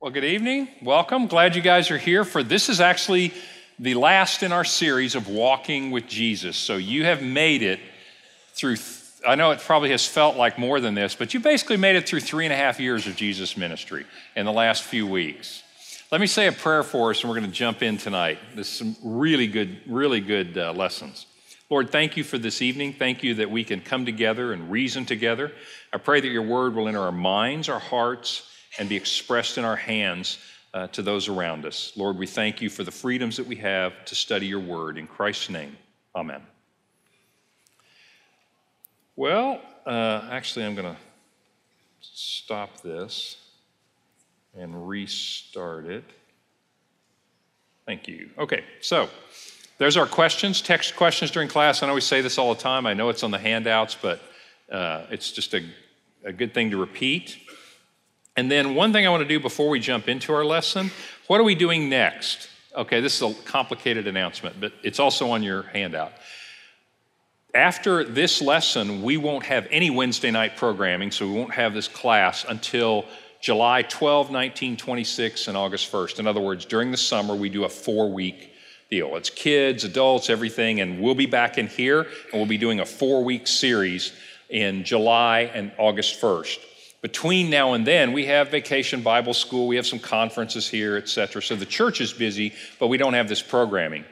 Well, good evening. Welcome. Glad you guys are here for this is actually the last in our series of walking with Jesus. So you have made it through, I know it probably has felt like more than this, but you basically made it through three and a half years of Jesus' ministry in the last few weeks. Let me say a prayer for us, and we're going to jump in tonight. This is some really good, really good uh, lessons. Lord, thank you for this evening. Thank you that we can come together and reason together. I pray that your word will enter our minds, our hearts, and be expressed in our hands uh, to those around us. Lord, we thank you for the freedoms that we have to study your word. In Christ's name, amen. Well, uh, actually, I'm going to stop this and restart it. Thank you. Okay, so there's our questions, text questions during class. I we say this all the time. I know it's on the handouts, but uh, it's just a, a good thing to repeat. And then, one thing I want to do before we jump into our lesson what are we doing next? Okay, this is a complicated announcement, but it's also on your handout. After this lesson, we won't have any Wednesday night programming, so we won't have this class until July 12, 19, 26, and August 1st. In other words, during the summer, we do a four week deal. It's kids, adults, everything, and we'll be back in here and we'll be doing a four week series in July and August 1st between now and then, we have vacation Bible school, we have some conferences here, et cetera. So the church is busy, but we don't have this programming.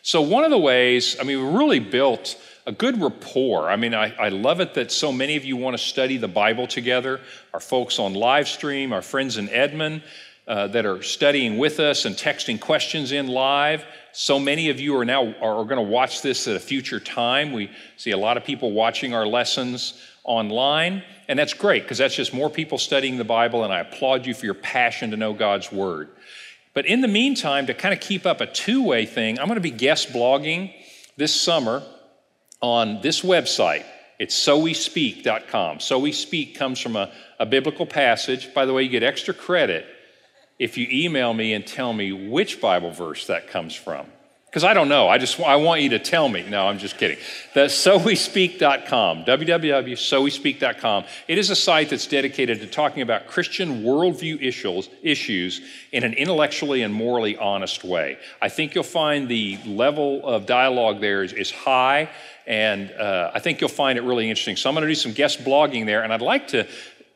So, one of the ways, I mean, we really built a good rapport. I mean, I, I love it that so many of you want to study the Bible together. Our folks on live stream, our friends in Edmond uh, that are studying with us and texting questions in live. So many of you are now are going to watch this at a future time. We see a lot of people watching our lessons online. And that's great because that's just more people studying the Bible, and I applaud you for your passion to know God's Word. But in the meantime, to kind of keep up a two way thing, I'm going to be guest blogging this summer on this website. It's sowespeak.com. So we speak comes from a, a biblical passage. By the way, you get extra credit if you email me and tell me which Bible verse that comes from because I don't know. I just I want you to tell me. No, I'm just kidding. The sowespeak.com, www.sowespeak.com. It is a site that's dedicated to talking about Christian worldview issues, issues in an intellectually and morally honest way. I think you'll find the level of dialogue there is, is high, and uh, I think you'll find it really interesting. So I'm going to do some guest blogging there, and I'd like to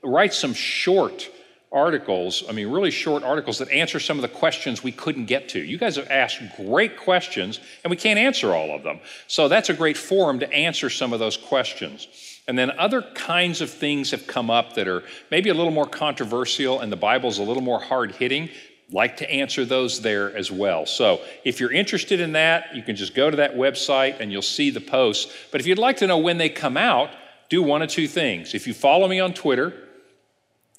write some short articles, I mean, really short articles that answer some of the questions we couldn't get to. You guys have asked great questions, and we can't answer all of them. So that's a great forum to answer some of those questions. And then other kinds of things have come up that are maybe a little more controversial, and the Bible's a little more hard hitting. Like to answer those there as well. So if you're interested in that, you can just go to that website and you'll see the posts. But if you'd like to know when they come out, do one of two things. If you follow me on Twitter,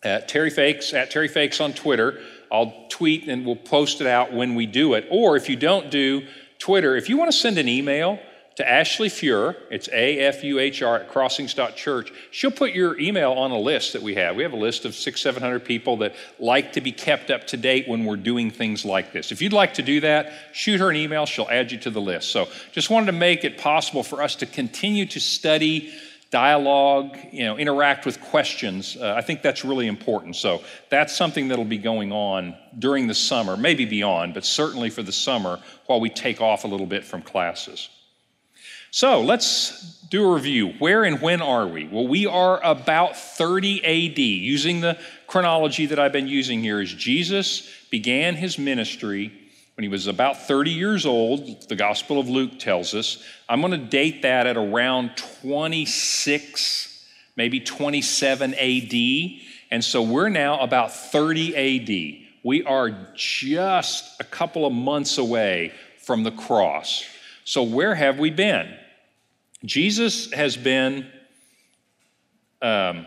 at Terry Feix, at Terry Feix on Twitter. I'll tweet and we'll post it out when we do it. Or if you don't do Twitter, if you want to send an email to Ashley Fuhr, it's A F U H R at crossings.church, she'll put your email on a list that we have. We have a list of six, 700 people that like to be kept up to date when we're doing things like this. If you'd like to do that, shoot her an email, she'll add you to the list. So just wanted to make it possible for us to continue to study dialogue, you know, interact with questions. Uh, I think that's really important. So that's something that'll be going on during the summer, maybe beyond, but certainly for the summer while we take off a little bit from classes. So let's do a review. Where and when are we? Well, we are about 30 AD. Using the chronology that I've been using here, as Jesus began his ministry when he was about 30 years old, the Gospel of Luke tells us. I'm going to date that at around 26, maybe 27 AD. And so we're now about 30 AD. We are just a couple of months away from the cross. So, where have we been? Jesus has been um,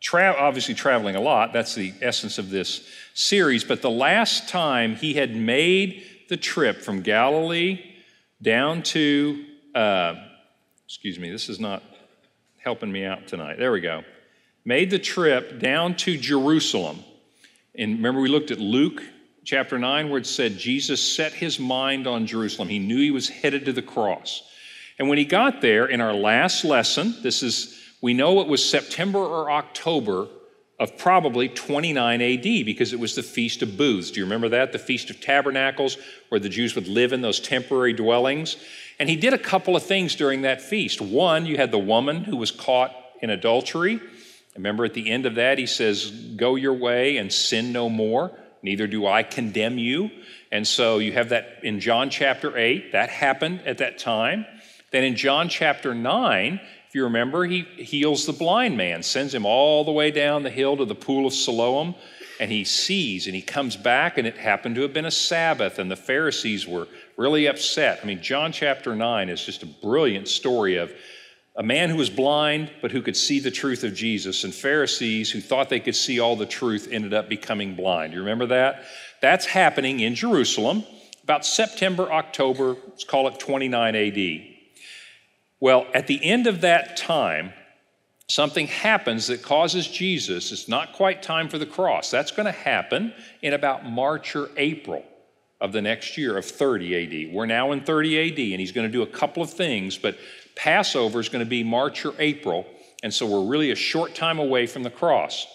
tra- obviously traveling a lot. That's the essence of this series. But the last time he had made the trip from Galilee down to, uh, excuse me, this is not helping me out tonight. There we go. Made the trip down to Jerusalem. And remember, we looked at Luke chapter 9 where it said Jesus set his mind on Jerusalem. He knew he was headed to the cross. And when he got there, in our last lesson, this is we know it was September or October of probably 29 AD because it was the Feast of Booths. Do you remember that? The Feast of Tabernacles, where the Jews would live in those temporary dwellings. And he did a couple of things during that feast. One, you had the woman who was caught in adultery. Remember at the end of that, he says, Go your way and sin no more, neither do I condemn you. And so you have that in John chapter 8. That happened at that time. Then in John chapter 9, if you remember, he heals the blind man, sends him all the way down the hill to the pool of Siloam, and he sees and he comes back, and it happened to have been a Sabbath, and the Pharisees were really upset. I mean, John chapter 9 is just a brilliant story of a man who was blind but who could see the truth of Jesus, and Pharisees who thought they could see all the truth ended up becoming blind. You remember that? That's happening in Jerusalem about September, October, let's call it 29 AD. Well, at the end of that time, something happens that causes Jesus, it's not quite time for the cross. That's going to happen in about March or April of the next year of 30 AD. We're now in 30 AD, and he's going to do a couple of things, but Passover is going to be March or April, and so we're really a short time away from the cross.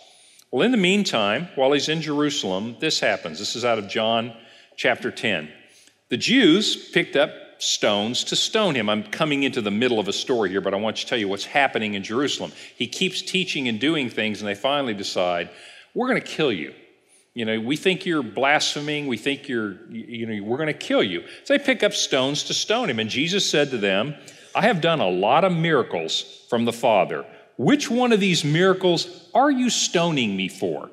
Well, in the meantime, while he's in Jerusalem, this happens. This is out of John chapter 10. The Jews picked up stones to stone him. I'm coming into the middle of a story here, but I want to tell you what's happening in Jerusalem. He keeps teaching and doing things, and they finally decide, we're going to kill you. You know, we think you're blaspheming. We think you're, you know, we're going to kill you. So they pick up stones to stone him. And Jesus said to them, I have done a lot of miracles from the Father. Which one of these miracles are you stoning me for?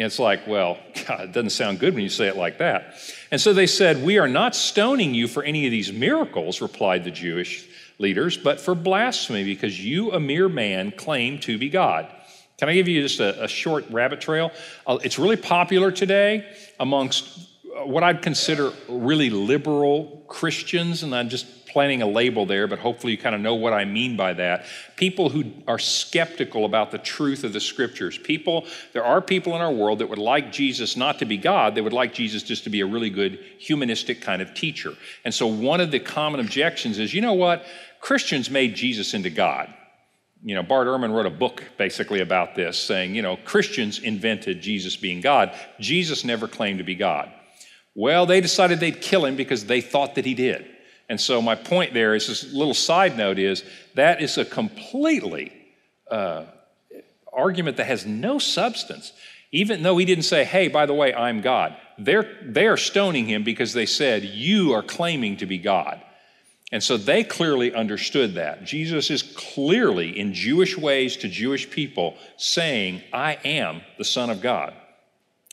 And it's like, well, God, it doesn't sound good when you say it like that. And so they said, We are not stoning you for any of these miracles, replied the Jewish leaders, but for blasphemy, because you, a mere man, claim to be God. Can I give you just a, a short rabbit trail? Uh, it's really popular today amongst what I'd consider really liberal Christians, and I'm just planting a label there, but hopefully you kind of know what I mean by that. People who are skeptical about the truth of the scriptures. People, there are people in our world that would like Jesus not to be God, they would like Jesus just to be a really good humanistic kind of teacher. And so one of the common objections is you know what? Christians made Jesus into God. You know, Bart Ehrman wrote a book basically about this, saying, you know, Christians invented Jesus being God. Jesus never claimed to be God. Well, they decided they'd kill him because they thought that he did. And so, my point there is this little side note is that is a completely uh, argument that has no substance. Even though he didn't say, hey, by the way, I'm God, they're, they are stoning him because they said, you are claiming to be God. And so they clearly understood that. Jesus is clearly, in Jewish ways to Jewish people, saying, I am the Son of God.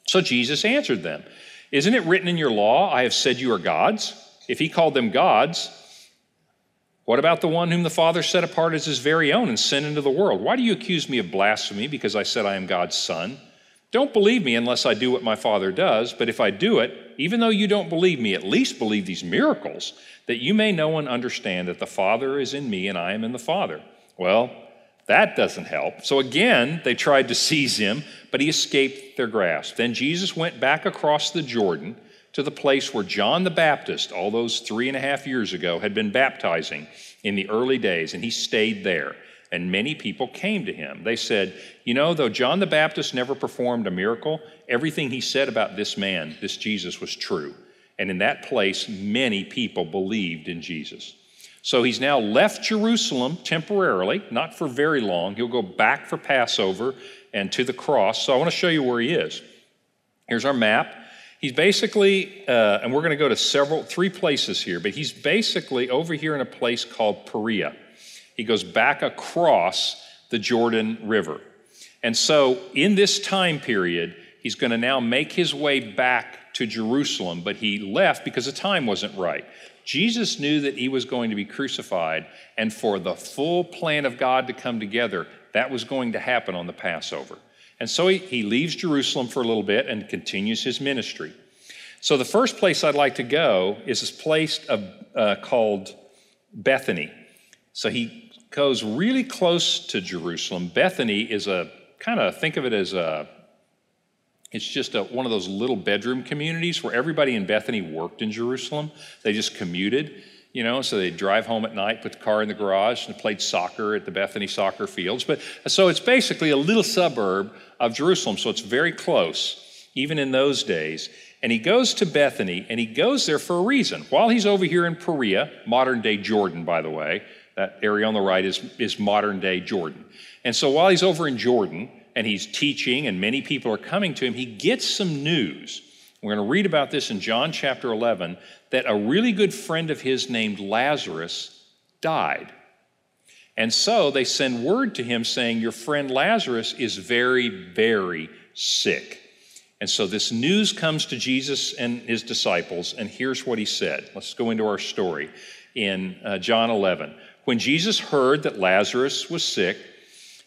So Jesus answered them Isn't it written in your law, I have said you are gods? If he called them gods, what about the one whom the Father set apart as his very own and sent into the world? Why do you accuse me of blasphemy because I said I am God's son? Don't believe me unless I do what my Father does, but if I do it, even though you don't believe me, at least believe these miracles, that you may know and understand that the Father is in me and I am in the Father. Well, that doesn't help. So again, they tried to seize him, but he escaped their grasp. Then Jesus went back across the Jordan to the place where John the Baptist, all those three and a half years ago, had been baptizing in the early days, and he stayed there. And many people came to him. They said, You know, though John the Baptist never performed a miracle, everything he said about this man, this Jesus, was true. And in that place, many people believed in Jesus. So he's now left Jerusalem temporarily, not for very long. He'll go back for Passover and to the cross. So I want to show you where he is. Here's our map. He's basically, uh, and we're going to go to several, three places here, but he's basically over here in a place called Perea. He goes back across the Jordan River. And so in this time period, he's going to now make his way back to Jerusalem, but he left because the time wasn't right. Jesus knew that he was going to be crucified, and for the full plan of God to come together, that was going to happen on the Passover. And so he, he leaves Jerusalem for a little bit and continues his ministry. So the first place I'd like to go is this place of, uh, called Bethany. So he goes really close to Jerusalem. Bethany is a kind of think of it as a it's just a, one of those little bedroom communities where everybody in Bethany worked in Jerusalem. They just commuted. You know, so they'd drive home at night, put the car in the garage, and played soccer at the Bethany soccer fields. But so it's basically a little suburb of Jerusalem, so it's very close, even in those days. And he goes to Bethany, and he goes there for a reason. While he's over here in Perea, modern day Jordan, by the way, that area on the right is, is modern day Jordan. And so while he's over in Jordan and he's teaching, and many people are coming to him, he gets some news. We're going to read about this in John chapter 11 that a really good friend of his named Lazarus died. And so they send word to him saying, Your friend Lazarus is very, very sick. And so this news comes to Jesus and his disciples, and here's what he said. Let's go into our story in uh, John 11. When Jesus heard that Lazarus was sick,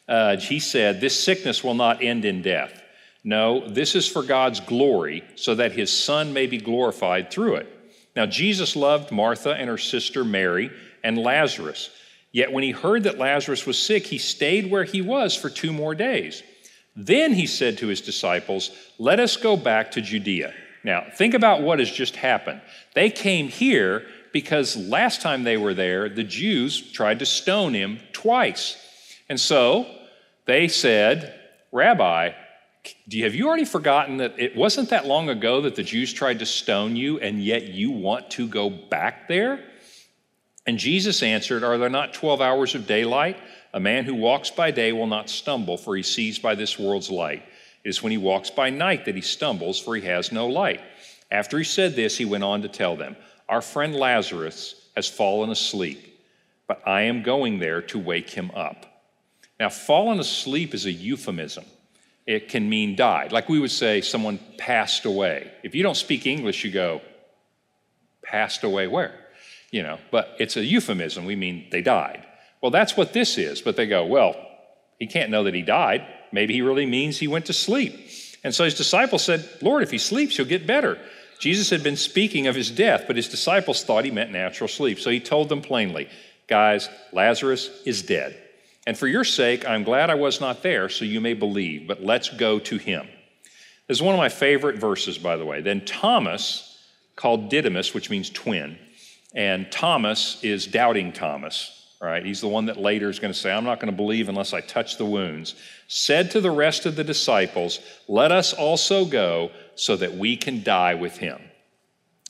uh, he said, This sickness will not end in death. No, this is for God's glory, so that his Son may be glorified through it. Now, Jesus loved Martha and her sister Mary and Lazarus. Yet when he heard that Lazarus was sick, he stayed where he was for two more days. Then he said to his disciples, Let us go back to Judea. Now, think about what has just happened. They came here because last time they were there, the Jews tried to stone him twice. And so they said, Rabbi, you, have you already forgotten that it wasn't that long ago that the Jews tried to stone you, and yet you want to go back there? And Jesus answered, Are there not 12 hours of daylight? A man who walks by day will not stumble, for he sees by this world's light. It is when he walks by night that he stumbles, for he has no light. After he said this, he went on to tell them, Our friend Lazarus has fallen asleep, but I am going there to wake him up. Now, fallen asleep is a euphemism it can mean died. Like we would say, someone passed away. If you don't speak English, you go, passed away where? You know, but it's a euphemism. We mean they died. Well, that's what this is. But they go, well, he can't know that he died. Maybe he really means he went to sleep. And so his disciples said, Lord, if he sleeps, he'll get better. Jesus had been speaking of his death, but his disciples thought he meant natural sleep. So he told them plainly, guys, Lazarus is dead. And for your sake, I'm glad I was not there, so you may believe, but let's go to him. This is one of my favorite verses, by the way. Then Thomas, called Didymus, which means twin, and Thomas is doubting Thomas, right? He's the one that later is going to say, I'm not going to believe unless I touch the wounds, said to the rest of the disciples, Let us also go so that we can die with him.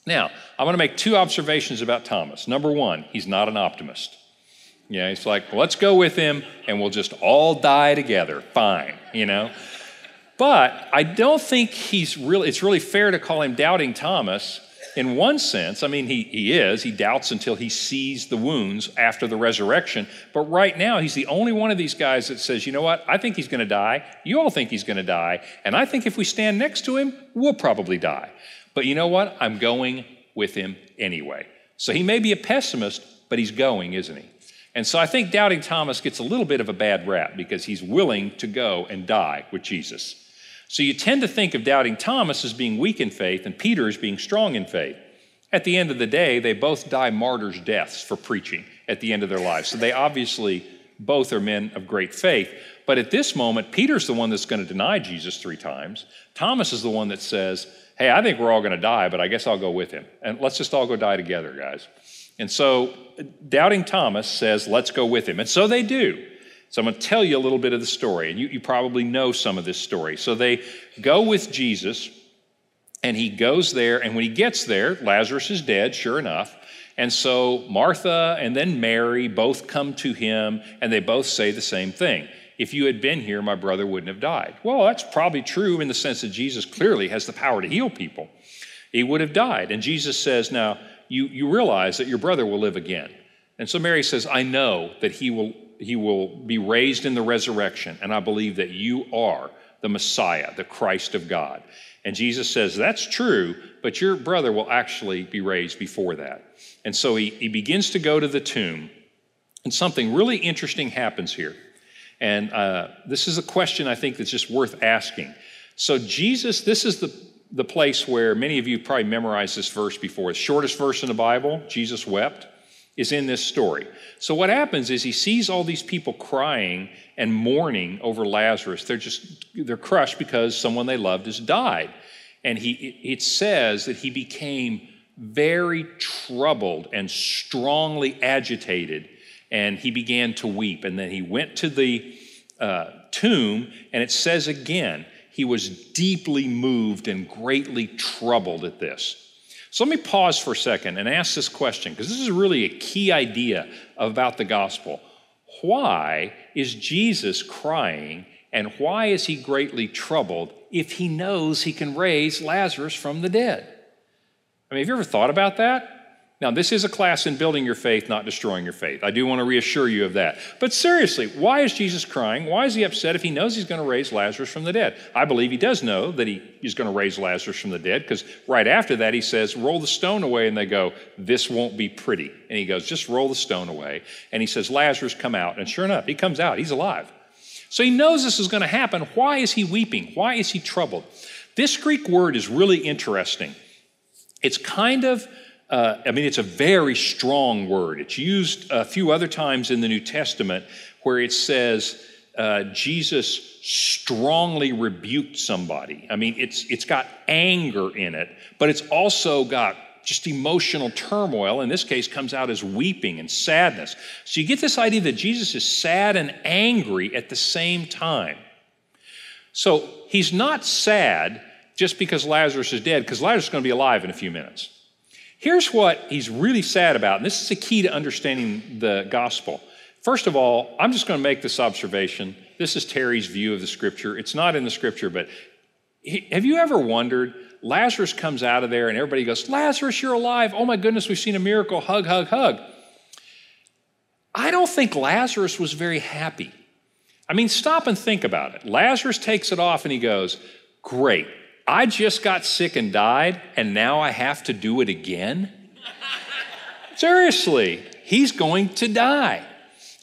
Now, I'm going to make two observations about Thomas. Number one, he's not an optimist. Yeah, he's like, let's go with him and we'll just all die together. Fine, you know? But I don't think he's really, it's really fair to call him doubting Thomas in one sense. I mean, he, he is. He doubts until he sees the wounds after the resurrection. But right now, he's the only one of these guys that says, you know what? I think he's going to die. You all think he's going to die. And I think if we stand next to him, we'll probably die. But you know what? I'm going with him anyway. So he may be a pessimist, but he's going, isn't he? And so I think doubting Thomas gets a little bit of a bad rap because he's willing to go and die with Jesus. So you tend to think of doubting Thomas as being weak in faith and Peter as being strong in faith. At the end of the day, they both die martyrs' deaths for preaching at the end of their lives. So they obviously both are men of great faith. But at this moment, Peter's the one that's going to deny Jesus three times. Thomas is the one that says, Hey, I think we're all going to die, but I guess I'll go with him. And let's just all go die together, guys. And so doubting Thomas says, let's go with him. And so they do. So I'm going to tell you a little bit of the story, and you, you probably know some of this story. So they go with Jesus, and he goes there, and when he gets there, Lazarus is dead, sure enough. And so Martha and then Mary both come to him, and they both say the same thing. If you had been here, my brother wouldn't have died. Well, that's probably true in the sense that Jesus clearly has the power to heal people. He would have died. And Jesus says, Now, you, you realize that your brother will live again. And so Mary says, I know that he will, he will be raised in the resurrection, and I believe that you are the Messiah, the Christ of God. And Jesus says, That's true, but your brother will actually be raised before that. And so he, he begins to go to the tomb, and something really interesting happens here. And uh, this is a question I think that's just worth asking. So, Jesus, this is the the place where many of you probably memorized this verse before. The shortest verse in the Bible, Jesus wept, is in this story. So what happens is he sees all these people crying and mourning over Lazarus. They're just they're crushed because someone they loved has died. And he it says that he became very troubled and strongly agitated, and he began to weep. And then he went to the uh, tomb, and it says again, he was deeply moved and greatly troubled at this. So let me pause for a second and ask this question, because this is really a key idea about the gospel. Why is Jesus crying and why is he greatly troubled if he knows he can raise Lazarus from the dead? I mean, have you ever thought about that? Now, this is a class in building your faith, not destroying your faith. I do want to reassure you of that. But seriously, why is Jesus crying? Why is he upset if he knows he's going to raise Lazarus from the dead? I believe he does know that he is going to raise Lazarus from the dead because right after that he says, Roll the stone away. And they go, This won't be pretty. And he goes, Just roll the stone away. And he says, Lazarus, come out. And sure enough, he comes out. He's alive. So he knows this is going to happen. Why is he weeping? Why is he troubled? This Greek word is really interesting. It's kind of uh, I mean, it's a very strong word. It's used a few other times in the New Testament where it says uh, Jesus strongly rebuked somebody. I mean, it's, it's got anger in it, but it's also got just emotional turmoil. In this case, comes out as weeping and sadness. So you get this idea that Jesus is sad and angry at the same time. So he's not sad just because Lazarus is dead, because Lazarus is going to be alive in a few minutes. Here's what he's really sad about, and this is the key to understanding the gospel. First of all, I'm just going to make this observation. This is Terry's view of the scripture. It's not in the scripture, but he, have you ever wondered? Lazarus comes out of there, and everybody goes, Lazarus, you're alive. Oh my goodness, we've seen a miracle. Hug, hug, hug. I don't think Lazarus was very happy. I mean, stop and think about it. Lazarus takes it off and he goes, Great, I just got sick and died, and now I have to do it again? Seriously, he's going to die.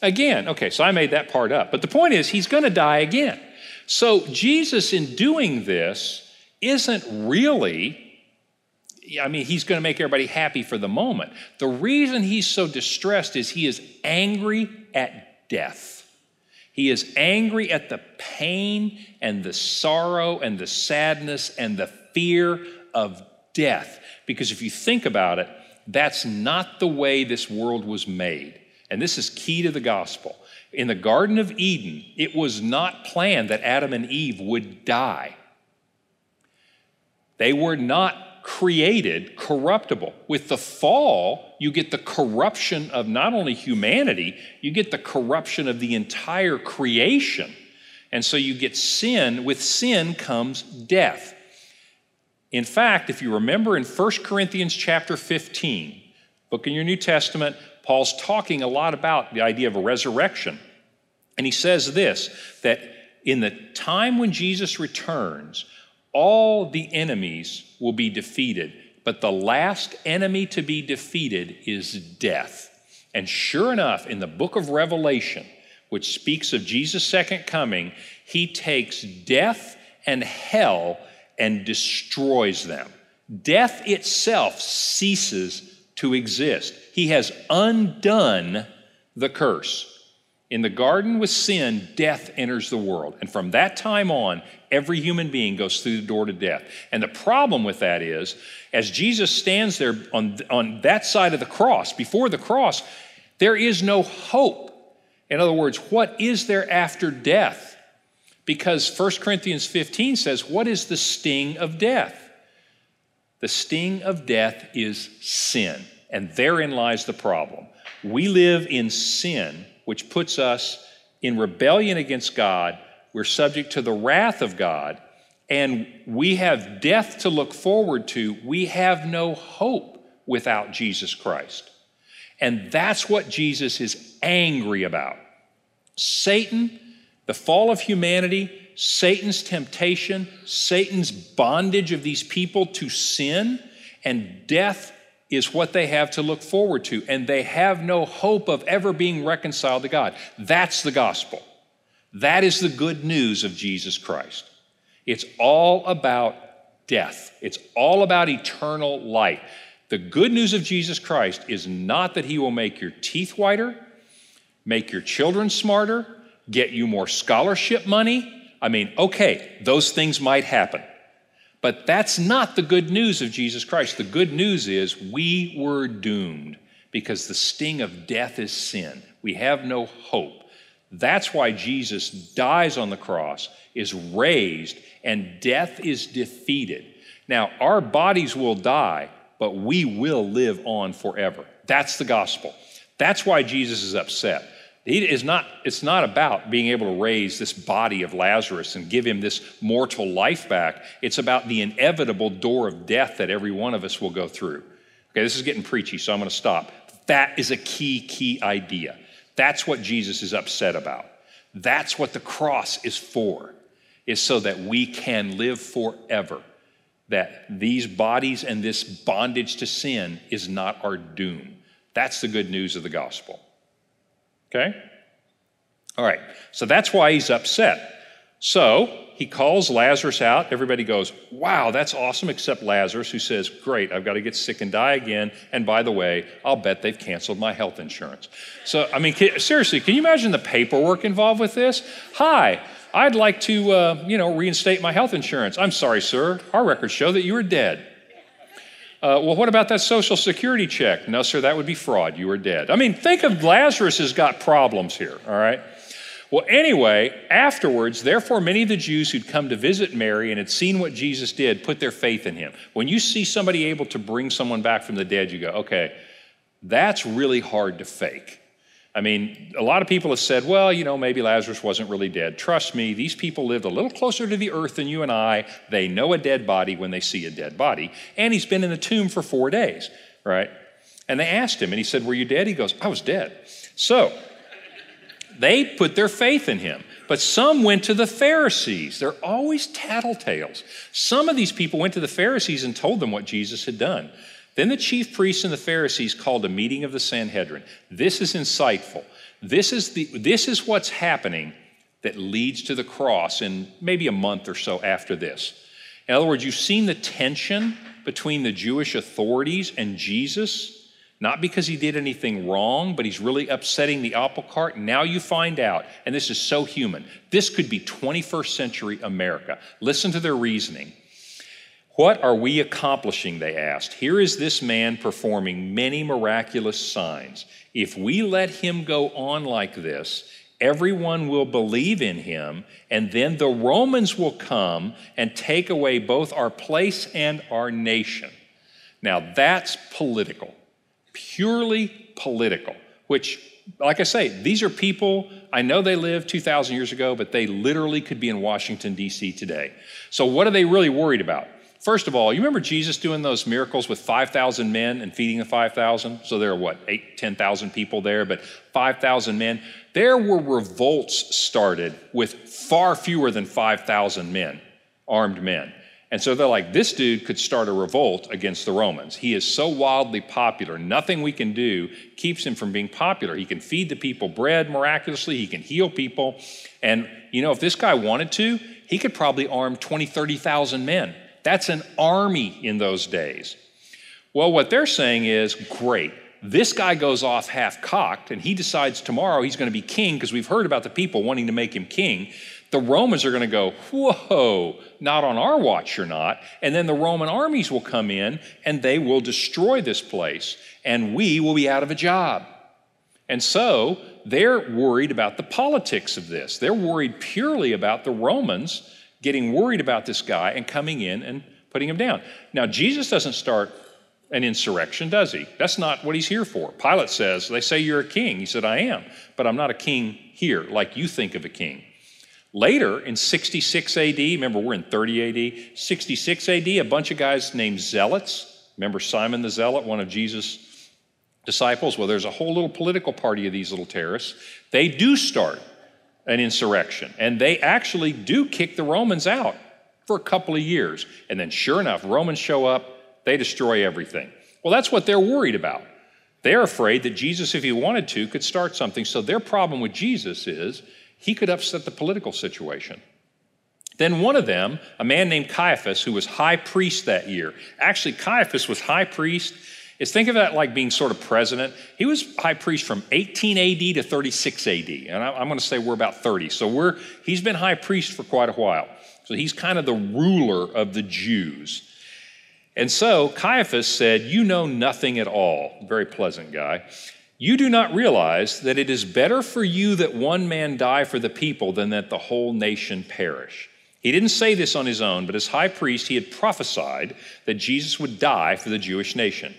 Again, okay, so I made that part up. But the point is, he's going to die again. So Jesus, in doing this, isn't really, I mean, he's going to make everybody happy for the moment. The reason he's so distressed is he is angry at death. He is angry at the pain and the sorrow and the sadness and the fear of death. Because if you think about it, that's not the way this world was made. And this is key to the gospel. In the Garden of Eden, it was not planned that Adam and Eve would die. They were not created corruptible. With the fall, you get the corruption of not only humanity, you get the corruption of the entire creation. And so you get sin. With sin comes death. In fact, if you remember in 1 Corinthians chapter 15, book in your New Testament, Paul's talking a lot about the idea of a resurrection. And he says this that in the time when Jesus returns, all the enemies will be defeated, but the last enemy to be defeated is death. And sure enough, in the book of Revelation, which speaks of Jesus' second coming, he takes death and hell and destroys them. Death itself ceases to exist. He has undone the curse. In the garden with sin, death enters the world. And from that time on, every human being goes through the door to death. And the problem with that is, as Jesus stands there on, on that side of the cross, before the cross, there is no hope. In other words, what is there after death? Because 1 Corinthians 15 says, What is the sting of death? The sting of death is sin. And therein lies the problem. We live in sin which puts us in rebellion against God. We're subject to the wrath of God, and we have death to look forward to. We have no hope without Jesus Christ. And that's what Jesus is angry about. Satan, the fall of humanity, Satan's temptation, Satan's bondage of these people to sin, and death is what they have to look forward to, and they have no hope of ever being reconciled to God. That's the gospel. That is the good news of Jesus Christ. It's all about death, it's all about eternal life. The good news of Jesus Christ is not that he will make your teeth whiter, make your children smarter, get you more scholarship money. I mean, okay, those things might happen. But that's not the good news of Jesus Christ. The good news is we were doomed because the sting of death is sin. We have no hope. That's why Jesus dies on the cross, is raised, and death is defeated. Now, our bodies will die, but we will live on forever. That's the gospel. That's why Jesus is upset. He is not, it's not about being able to raise this body of Lazarus and give him this mortal life back. It's about the inevitable door of death that every one of us will go through. Okay, this is getting preachy, so I'm going to stop. That is a key, key idea. That's what Jesus is upset about. That's what the cross is for, is so that we can live forever. That these bodies and this bondage to sin is not our doom. That's the good news of the gospel. Okay? All right, so that's why he's upset. So he calls Lazarus out. Everybody goes, Wow, that's awesome, except Lazarus, who says, Great, I've got to get sick and die again. And by the way, I'll bet they've canceled my health insurance. So, I mean, can, seriously, can you imagine the paperwork involved with this? Hi, I'd like to, uh, you know, reinstate my health insurance. I'm sorry, sir. Our records show that you are dead. Uh, well, what about that social security check? No, sir, that would be fraud. You are dead. I mean, think of Lazarus has got problems here, all right? Well, anyway, afterwards, therefore, many of the Jews who'd come to visit Mary and had seen what Jesus did put their faith in him. When you see somebody able to bring someone back from the dead, you go, okay, that's really hard to fake. I mean, a lot of people have said, well, you know, maybe Lazarus wasn't really dead. Trust me, these people lived a little closer to the earth than you and I. They know a dead body when they see a dead body. And he's been in the tomb for four days, right? And they asked him, and he said, Were you dead? He goes, I was dead. So they put their faith in him. But some went to the Pharisees. They're always tattletales. Some of these people went to the Pharisees and told them what Jesus had done. Then the chief priests and the Pharisees called a meeting of the Sanhedrin. This is insightful. This is, the, this is what's happening that leads to the cross in maybe a month or so after this. In other words, you've seen the tension between the Jewish authorities and Jesus, not because he did anything wrong, but he's really upsetting the apple cart. Now you find out, and this is so human, this could be 21st century America. Listen to their reasoning. What are we accomplishing? They asked. Here is this man performing many miraculous signs. If we let him go on like this, everyone will believe in him, and then the Romans will come and take away both our place and our nation. Now that's political, purely political, which, like I say, these are people, I know they lived 2,000 years ago, but they literally could be in Washington, D.C. today. So, what are they really worried about? First of all, you remember Jesus doing those miracles with 5,000 men and feeding the 5,000? So there are what, 8, 10,000 people there, but 5,000 men. There were revolts started with far fewer than 5,000 men, armed men. And so they're like, this dude could start a revolt against the Romans. He is so wildly popular. Nothing we can do keeps him from being popular. He can feed the people bread miraculously, he can heal people. And, you know, if this guy wanted to, he could probably arm 20, 30,000 men that's an army in those days. Well, what they're saying is great. This guy goes off half cocked and he decides tomorrow he's going to be king because we've heard about the people wanting to make him king. The Romans are going to go, Whoa, not on our watch, you're not. And then the Roman armies will come in and they will destroy this place and we will be out of a job. And so they're worried about the politics of this. They're worried purely about the Romans getting worried about this guy and coming in and putting him down. Now, Jesus doesn't start an insurrection, does he? That's not what he's here for. Pilate says, They say you're a king. He said, I am, but I'm not a king here like you think of a king. Later, in 66 AD, remember we're in 30 AD, 66 AD, a bunch of guys named Zealots. Remember Simon the Zealot, one of Jesus' disciples? Well, there's a whole little political party of these little terrorists. They do start an insurrection. And they actually do kick the Romans out for a couple of years. And then, sure enough, Romans show up, they destroy everything. Well, that's what they're worried about. They're afraid that Jesus, if he wanted to, could start something. So their problem with Jesus is he could upset the political situation. Then one of them, a man named Caiaphas, who was high priest that year, actually, Caiaphas was high priest is think of that like being sort of president. He was high priest from 18 AD to 36 AD, and I'm going to say we're about 30. So we're he's been high priest for quite a while. So he's kind of the ruler of the Jews. And so Caiaphas said, You know nothing at all. Very pleasant guy. You do not realize that it is better for you that one man die for the people than that the whole nation perish. He didn't say this on his own, but as high priest, he had prophesied that Jesus would die for the Jewish nation.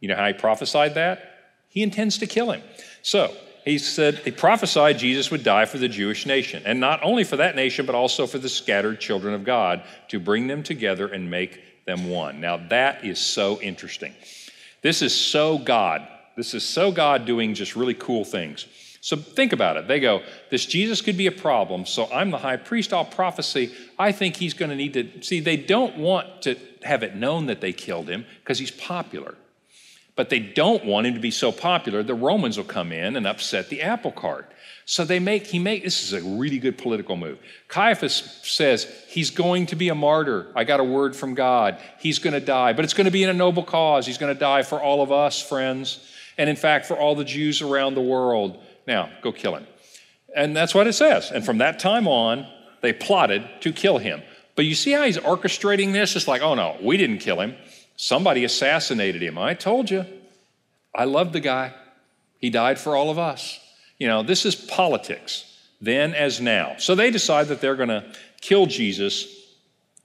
You know how he prophesied that? He intends to kill him. So he said, he prophesied Jesus would die for the Jewish nation, and not only for that nation, but also for the scattered children of God to bring them together and make them one. Now, that is so interesting. This is so God. This is so God doing just really cool things. So think about it. They go, This Jesus could be a problem, so I'm the high priest, I'll prophecy. I think he's going to need to. See, they don't want to have it known that they killed him because he's popular. But they don't want him to be so popular, the Romans will come in and upset the apple cart. So they make, he make, this is a really good political move. Caiaphas says, he's going to be a martyr. I got a word from God. He's going to die, but it's going to be in a noble cause. He's going to die for all of us, friends, and in fact, for all the Jews around the world. Now, go kill him. And that's what it says. And from that time on, they plotted to kill him. But you see how he's orchestrating this? It's like, oh no, we didn't kill him. Somebody assassinated him. I told you. I loved the guy. He died for all of us. You know, this is politics, then as now. So they decide that they're going to kill Jesus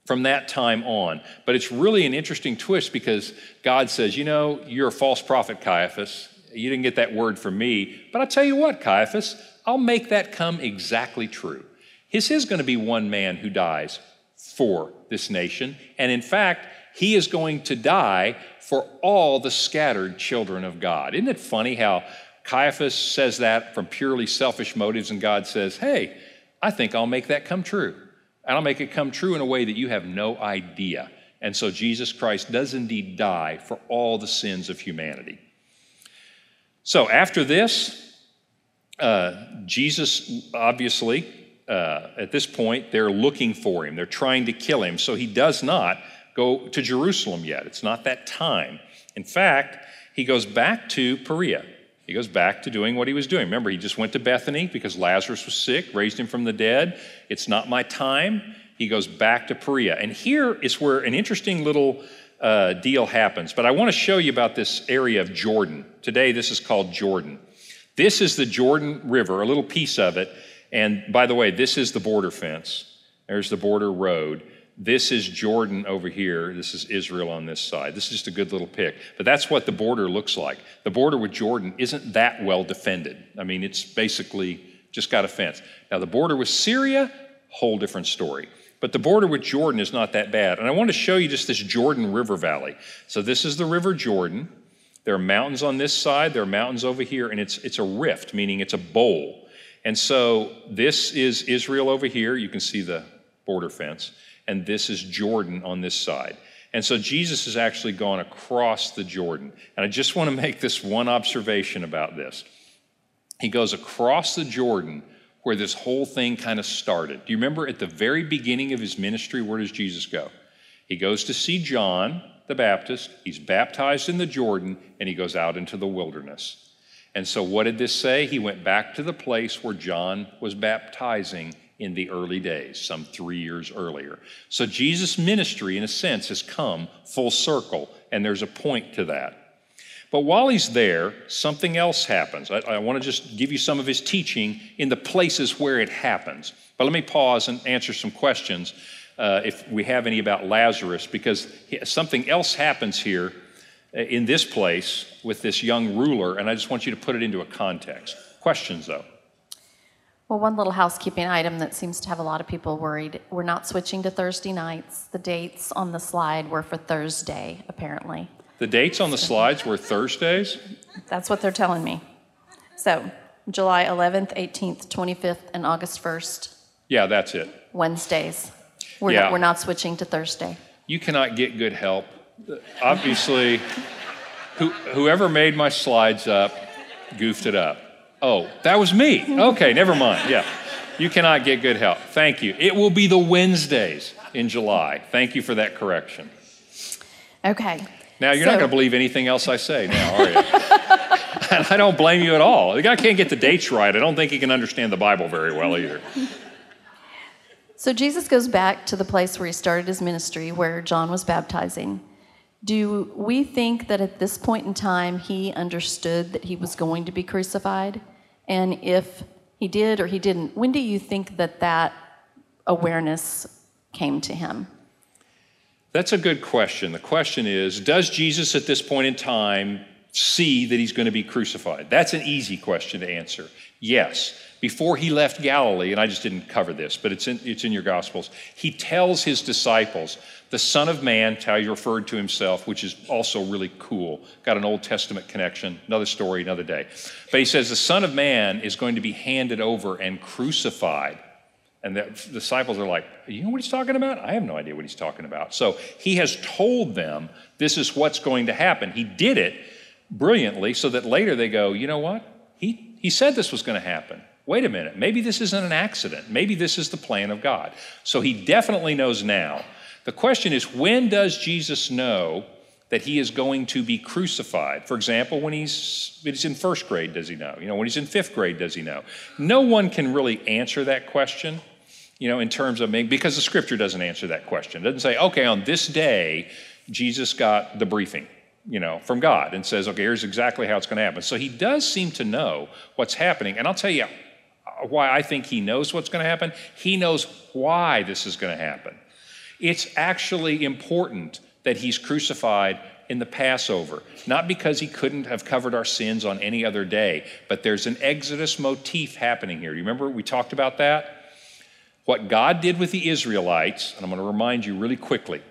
from that time on. But it's really an interesting twist because God says, you know, you're a false prophet, Caiaphas. You didn't get that word from me. But I'll tell you what, Caiaphas, I'll make that come exactly true. His is going to be one man who dies for this nation. And in fact, he is going to die for all the scattered children of God. Isn't it funny how Caiaphas says that from purely selfish motives, and God says, Hey, I think I'll make that come true. And I'll make it come true in a way that you have no idea. And so Jesus Christ does indeed die for all the sins of humanity. So after this, uh, Jesus obviously, uh, at this point, they're looking for him. They're trying to kill him. So he does not go to Jerusalem yet. It's not that time. In fact, he goes back to Perea. He goes back to doing what he was doing. Remember, he just went to Bethany because Lazarus was sick, raised him from the dead. It's not my time. He goes back to Perea. And here is where an interesting little uh, deal happens. But I want to show you about this area of Jordan. Today, this is called Jordan. This is the Jordan River, a little piece of it. And by the way, this is the border fence. There's the border road. This is Jordan over here. This is Israel on this side. This is just a good little pic. But that's what the border looks like. The border with Jordan isn't that well defended. I mean, it's basically just got a fence. Now, the border with Syria, whole different story. But the border with Jordan is not that bad. And I want to show you just this Jordan River Valley. So this is the River Jordan. There are mountains on this side, there are mountains over here, and it's, it's a rift, meaning it's a bowl. And so this is Israel over here. You can see the border fence. And this is Jordan on this side. And so Jesus has actually gone across the Jordan. And I just want to make this one observation about this. He goes across the Jordan where this whole thing kind of started. Do you remember at the very beginning of his ministry, where does Jesus go? He goes to see John the Baptist, he's baptized in the Jordan, and he goes out into the wilderness. And so, what did this say? He went back to the place where John was baptizing in the early days, some three years earlier. So, Jesus' ministry, in a sense, has come full circle, and there's a point to that. But while he's there, something else happens. I, I want to just give you some of his teaching in the places where it happens. But let me pause and answer some questions uh, if we have any about Lazarus, because something else happens here uh, in this place with this young ruler, and I just want you to put it into a context. Questions, though? Well, one little housekeeping item that seems to have a lot of people worried we're not switching to Thursday nights. The dates on the slide were for Thursday, apparently. The dates on the slides were Thursdays? That's what they're telling me. So, July 11th, 18th, 25th, and August 1st, Yeah, that's it. Wednesdays. We're, Yeah. not, we're not switching to Thursday. You cannot get good help. Obviously, who, whoever made my slides up goofed it up. Oh, that was me. Okay, never mind. Yeah. You cannot get good help. Thank you. It will be the Wednesdays in July. Thank you for that correction. Okay. Now, you're not going to believe anything else I say now, are you? and I don't blame you at all. The guy can't get the dates right. I don't think he can understand the Bible very well either. So Jesus goes back to the place where he started his ministry, where John was baptizing. Do we think that at this point in time he understood that he was going to be crucified? And if he did or he didn't, when do you think that that awareness came to him? That's a good question. The question is Does Jesus at this point in time see that he's going to be crucified? That's an easy question to answer. Yes before he left Galilee, and I just didn't cover this, but it's in, it's in your Gospels, he tells his disciples, the Son of Man, how he referred to himself, which is also really cool. Got an Old Testament connection, another story, another day. But he says, the Son of Man is going to be handed over and crucified. And the disciples are like, You know what he's talking about? I have no idea what he's talking about. So he has told them this is what's going to happen. He did it brilliantly so that later they go, You know what? He, he said this was going to happen wait a minute, maybe this isn't an accident. Maybe this is the plan of God. So he definitely knows now. The question is, when does Jesus know that he is going to be crucified? For example, when he's, when he's in first grade, does he know? You know, when he's in fifth grade, does he know? No one can really answer that question, you know, in terms of, because the scripture doesn't answer that question. It doesn't say, okay, on this day, Jesus got the briefing you know, from God and says, okay, here's exactly how it's going to happen. So he does seem to know what's happening. And I'll tell you, why I think he knows what's going to happen. He knows why this is going to happen. It's actually important that he's crucified in the Passover, not because he couldn't have covered our sins on any other day, but there's an Exodus motif happening here. You remember we talked about that? What God did with the Israelites, and I'm going to remind you really quickly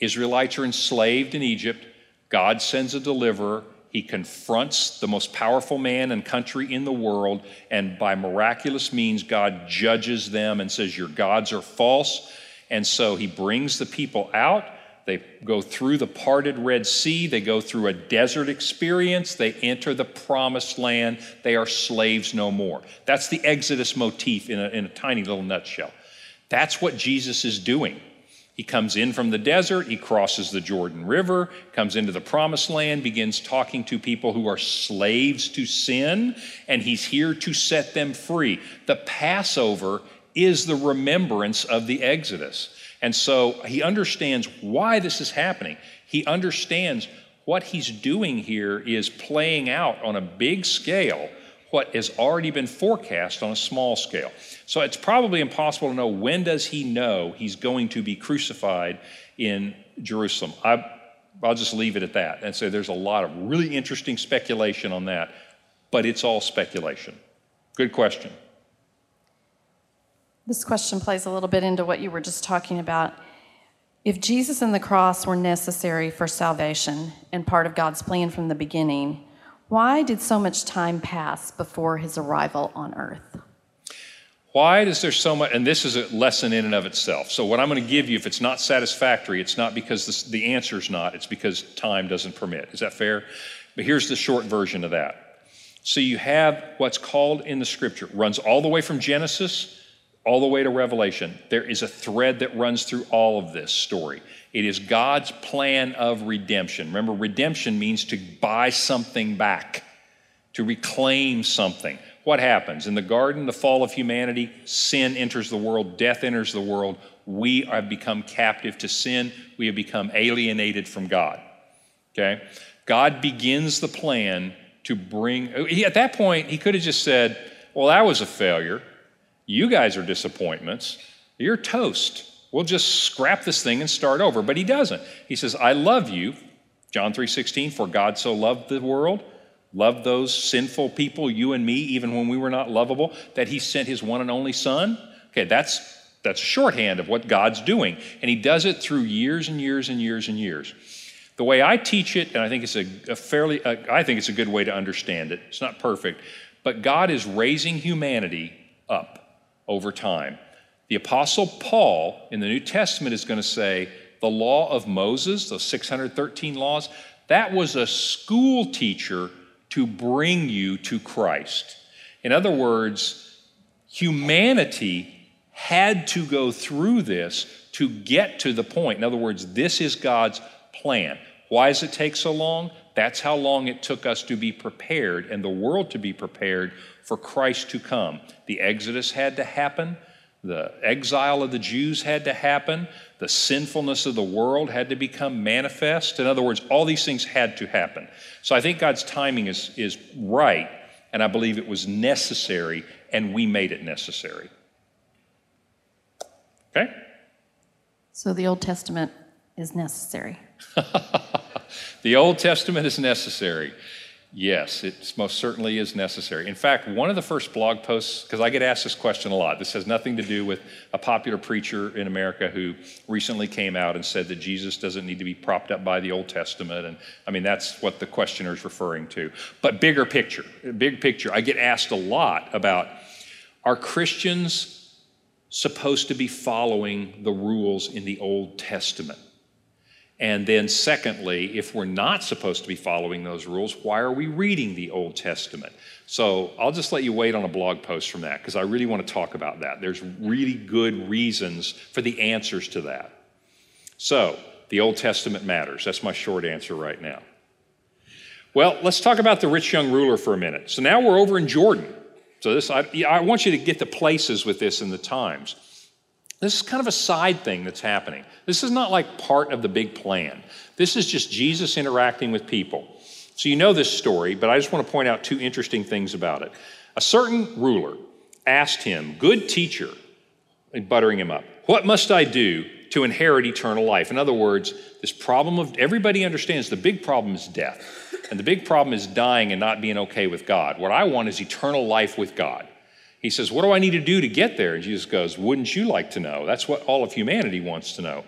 Israelites are enslaved in Egypt. God sends a deliverer. He confronts the most powerful man and country in the world, and by miraculous means, God judges them and says, Your gods are false. And so he brings the people out. They go through the parted Red Sea. They go through a desert experience. They enter the promised land. They are slaves no more. That's the Exodus motif in a, in a tiny little nutshell. That's what Jesus is doing. He comes in from the desert, he crosses the Jordan River, comes into the promised land, begins talking to people who are slaves to sin, and he's here to set them free. The Passover is the remembrance of the Exodus. And so he understands why this is happening. He understands what he's doing here is playing out on a big scale what has already been forecast on a small scale. So it's probably impossible to know when does he know he's going to be crucified in Jerusalem. I, I'll just leave it at that and say there's a lot of really interesting speculation on that, but it's all speculation. Good question. This question plays a little bit into what you were just talking about. If Jesus and the cross were necessary for salvation and part of God's plan from the beginning, why did so much time pass before his arrival on earth? Why is there so much? And this is a lesson in and of itself. So, what I'm going to give you, if it's not satisfactory, it's not because this, the answer is not, it's because time doesn't permit. Is that fair? But here's the short version of that. So, you have what's called in the scripture, runs all the way from Genesis all the way to Revelation. There is a thread that runs through all of this story. It is God's plan of redemption. Remember, redemption means to buy something back, to reclaim something. What happens? In the garden, the fall of humanity, sin enters the world, death enters the world. We have become captive to sin. We have become alienated from God. Okay? God begins the plan to bring, he, at that point, he could have just said, Well, that was a failure. You guys are disappointments. You're toast we'll just scrap this thing and start over. But he doesn't. He says, I love you, John 3:16, for God so loved the world, loved those sinful people, you and me, even when we were not lovable, that he sent his one and only son. Okay, that's that's a shorthand of what God's doing. And he does it through years and years and years and years. The way I teach it, and I think it's a, a fairly, uh, I think it's a good way to understand it. It's not perfect, but God is raising humanity up over time. The Apostle Paul in the New Testament is going to say the law of Moses, those 613 laws, that was a school teacher to bring you to Christ. In other words, humanity had to go through this to get to the point. In other words, this is God's plan. Why does it take so long? That's how long it took us to be prepared and the world to be prepared for Christ to come. The Exodus had to happen. the exile of the Jews had to happen, the sinfulness of the world had to become manifest. In other words, all these things had to happen. So I think God's timing is, is right, and I believe it was necessary, and we made it necessary. Okay? So the Old Testament is necessary. the Old Testament is necessary. Yes, it most certainly is necessary. In fact, one of the first blog posts, because I get asked this question a lot, this has nothing to do with a popular preacher in America who recently came out and said that Jesus doesn't need to be propped up by the Old Testament. And I mean, that's what the questioner is referring to. But bigger picture, big picture, I get asked a lot about are Christians supposed to be following the rules in the Old Testament? And then, secondly, if we're not supposed to be following those rules, why are we reading the Old Testament? So I'll just let you wait on a blog post from that because I really want to talk about that. There's really good reasons for the answers to that. So, the Old Testament matters. That's my short answer right now. Well, let's talk about the rich young ruler for a minute. So now we're over in Jordan. So this, I, I want you to get the places with this in the times. This is kind of a side thing that's happening. This is not like part of the big plan. This is just Jesus interacting with people. So you know this story, but I just want to point out two interesting things about it. A certain ruler asked him, Good teacher, buttering him up, what must I do to inherit eternal life? In other words, this problem of everybody understands the big problem is death, and the big problem is dying and not being okay with God. What I want is eternal life with God. He says, What do I need to do to get there? And Jesus goes, Wouldn't you like to know? That's what all of humanity wants to know.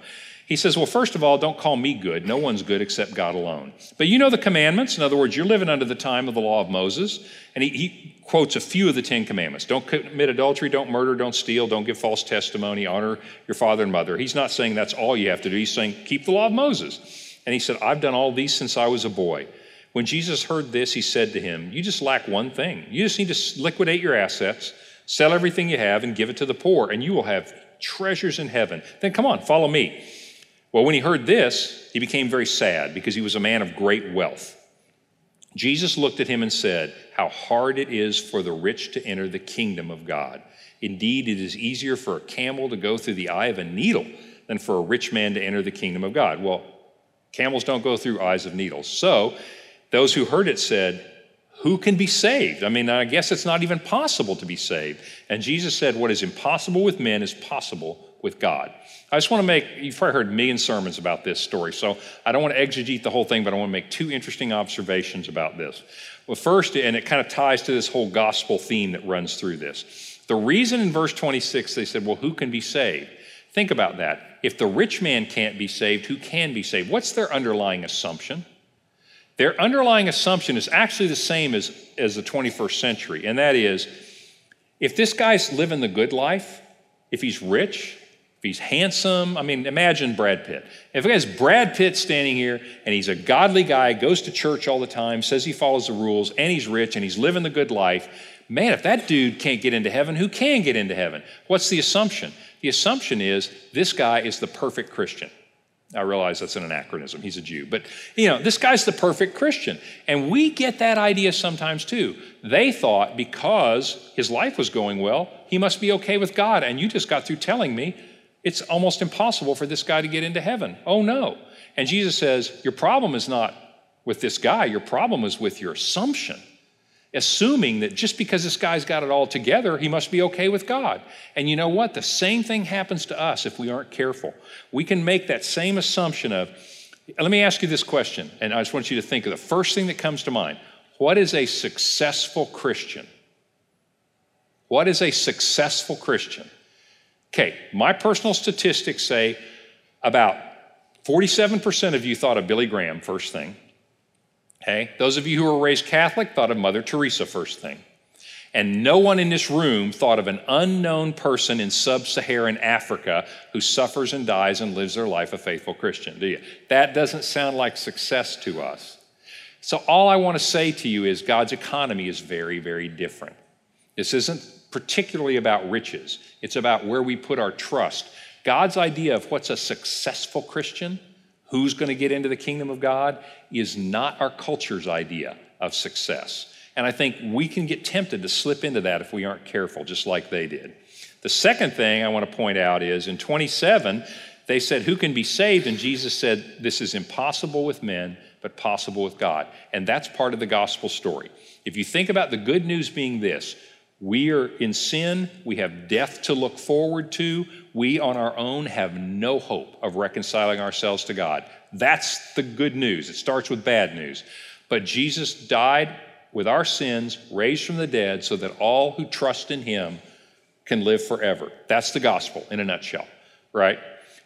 He says, Well, first of all, don't call me good. No one's good except God alone. But you know the commandments. In other words, you're living under the time of the law of Moses. And he, he quotes a few of the Ten Commandments don't commit adultery, don't murder, don't steal, don't give false testimony, honor your father and mother. He's not saying that's all you have to do. He's saying, Keep the law of Moses. And he said, I've done all these since I was a boy. When Jesus heard this, he said to him, You just lack one thing. You just need to liquidate your assets Sell everything you have and give it to the poor, and you will have treasures in heaven. Then come on, follow me. Well, when he heard this, he became very sad because he was a man of great wealth. Jesus looked at him and said, How hard it is for the rich to enter the kingdom of God. Indeed, it is easier for a camel to go through the eye of a needle than for a rich man to enter the kingdom of God. Well, camels don't go through eyes of needles. So, those who heard it said, who can be saved? I mean, I guess it's not even possible to be saved. And Jesus said, What is impossible with men is possible with God. I just want to make, you've probably heard a million sermons about this story, so I don't want to exegete the whole thing, but I want to make two interesting observations about this. Well, first, and it kind of ties to this whole gospel theme that runs through this. The reason in verse 26 they said, Well, who can be saved? Think about that. If the rich man can't be saved, who can be saved? What's their underlying assumption? Their underlying assumption is actually the same as, as the 21st century, and that is if this guy's living the good life, if he's rich, if he's handsome, I mean, imagine Brad Pitt. If it has Brad Pitt standing here and he's a godly guy, goes to church all the time, says he follows the rules, and he's rich and he's living the good life, man, if that dude can't get into heaven, who can get into heaven? What's the assumption? The assumption is this guy is the perfect Christian. I realize that's an anachronism. He's a Jew. But, you know, this guy's the perfect Christian. And we get that idea sometimes too. They thought because his life was going well, he must be okay with God. And you just got through telling me it's almost impossible for this guy to get into heaven. Oh, no. And Jesus says, Your problem is not with this guy, your problem is with your assumption assuming that just because this guy's got it all together, he must be okay with God. And you know what? The same thing happens to us if we aren't careful. We can make that same assumption of, let me ask you this question, and I just want you to think of the first thing that comes to mind. What is a successful Christian? What is a successful Christian? Okay, my personal statistics say about 47% of you thought of Billy Graham first thing. Okay? Those of you who were raised Catholic thought of Mother Teresa first thing. And no one in this room thought of an unknown person in sub Saharan Africa who suffers and dies and lives their life a faithful Christian, do you? That doesn't sound like success to us. So, all I want to say to you is God's economy is very, very different. This isn't particularly about riches, it's about where we put our trust. God's idea of what's a successful Christian who's going to get into the kingdom of God is not our culture's idea of success. And I think we can get tempted to slip into that if we aren't careful, just like they did. The second thing I want to point out is in 27, they said, Who can be saved? And Jesus said, This is impossible with men, but possible with God. And that's part of the gospel story. If you think about the good news being this, we are in sin. We have death to look forward to. We on our own have no hope of reconciling ourselves to God. That's the good news. It starts with bad news. But Jesus died with our sins, raised from the dead, so that all who trust in him can live forever. That's the gospel in a nutshell, right?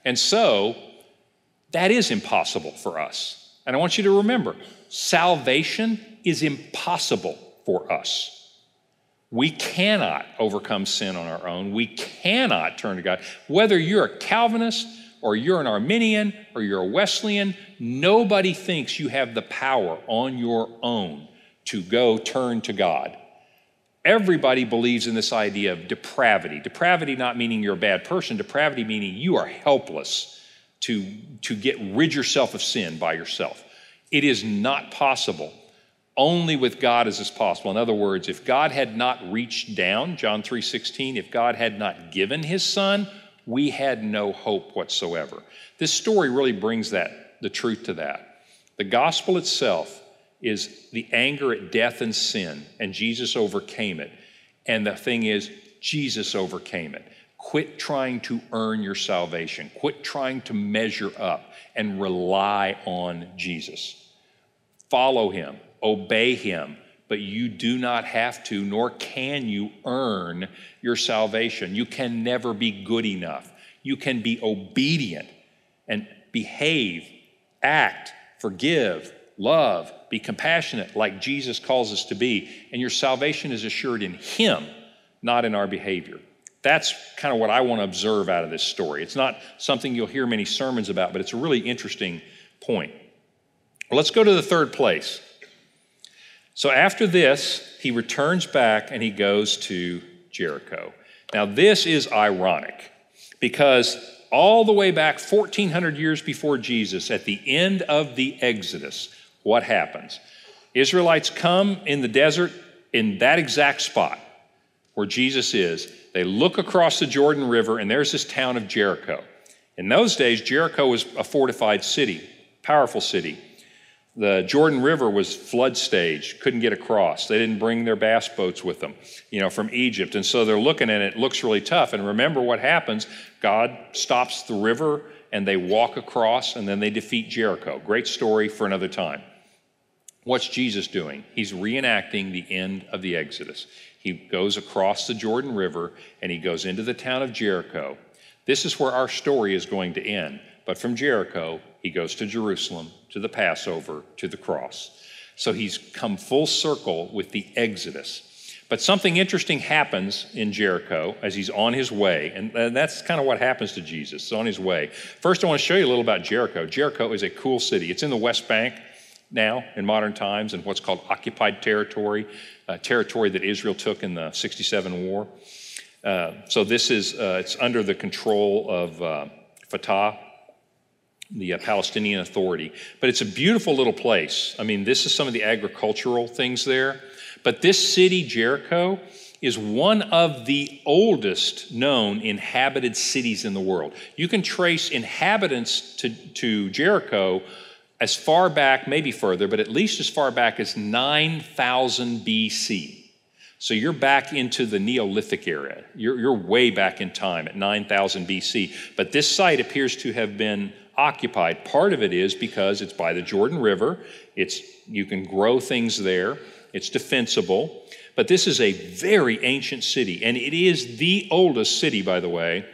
And so that is impossible for us. And I want you to remember salvation is impossible for us. We cannot overcome sin on our own. We cannot turn to God. Whether you're a Calvinist or you're an Arminian or you're a Wesleyan, nobody thinks you have the power on your own to go turn to God. Everybody believes in this idea of depravity. Depravity not meaning you're a bad person, depravity meaning you are helpless to, to get rid yourself of sin by yourself. It is not possible only with God is this possible. In other words, if God had not reached down, John 3:16, if God had not given his son, we had no hope whatsoever. This story really brings that the truth to that. The gospel itself is the anger at death and sin, and Jesus overcame it. And the thing is, Jesus overcame it. Quit trying to earn your salvation. Quit trying to measure up and rely on Jesus. Follow him obey him, but you do not have to, nor can you earn your salvation. You can never be good enough. You can be obedient and behave, act, forgive, love, be compassionate like Jesus calls us to be, and your salvation is assured in Him, not in our behavior. That's kind of what I want to observe out of this story. It's not something you'll hear many sermons about, but it's a really interesting point. Let's go to the third place. So after this, he returns back and he goes to Jericho. Now, this is ironic because all the way back 1400 years before Jesus, at the end of the Exodus, what happens? Israelites come in the desert in that exact spot where Jesus is. They look across the Jordan River, and there's this town of Jericho. In those days, Jericho was a fortified city, powerful city. The Jordan River was flood stage, couldn't get across. They didn't bring their bass boats with them, you know, from Egypt. And so they're looking at it, it looks really tough. And remember what happens God stops the river and they walk across and then they defeat Jericho. Great story for another time. What's Jesus doing? He's reenacting the end of the Exodus. He goes across the Jordan River and he goes into the town of Jericho. This is where our story is going to end. But from Jericho, he goes to Jerusalem, to the Passover, to the cross. So he's come full circle with the Exodus. But something interesting happens in Jericho as he's on his way, and that's kind of what happens to Jesus. On his way. First, I want to show you a little about Jericho. Jericho is a cool city. It's in the West Bank now in modern times in what's called occupied territory, territory that Israel took in the 67 war. Uh, so this is, uh, it's under the control of uh, Fatah, the uh, Palestinian Authority. But it's a beautiful little place. I mean, this is some of the agricultural things there. But this city, Jericho, is one of the oldest known inhabited cities in the world. You can trace inhabitants to, to Jericho as far back, maybe further, but at least as far back as 9000 BC. So you're back into the Neolithic era. You're, you're way back in time at 9000 BC. But this site appears to have been occupied. Part of it is because it's by the Jordan River. It's you can grow things there. It's defensible. But this is a very ancient city, and it is the oldest city, by the way,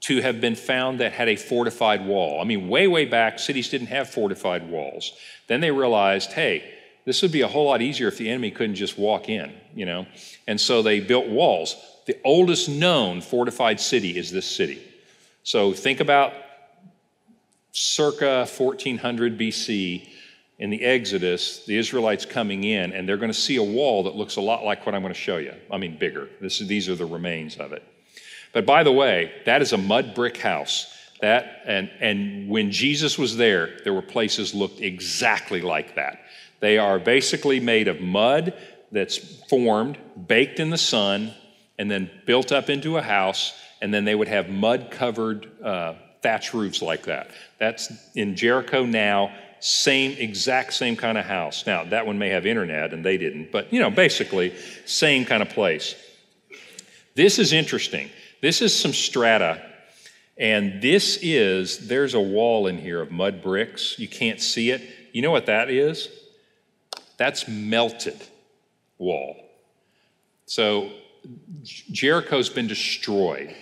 to have been found that had a fortified wall. I mean, way, way back, cities didn't have fortified walls. Then they realized, hey, this would be a whole lot easier if the enemy couldn't just walk in, you know? And so they built walls. The oldest known fortified city is this city. So think about circa 1400 BC in the Exodus, the Israelites coming in, and they're going to see a wall that looks a lot like what I'm going to show you. I mean, bigger. This, these are the remains of it. But by the way, that is a mud brick house. That and and when Jesus was there, there were places looked exactly like that. They are basically made of mud that's formed, baked in the sun, and then built up into a house, and then they would have mud covered uh, thatch roofs like that. That's in Jericho now, same, exact same kind of house. Now, that one may have internet and they didn't, but you know, basically, same kind of place. This is interesting. This is some strata, and this is, there's a wall in here of mud bricks. You can't see it. You know what that is? That's melted wall. So Jericho's been destroyed,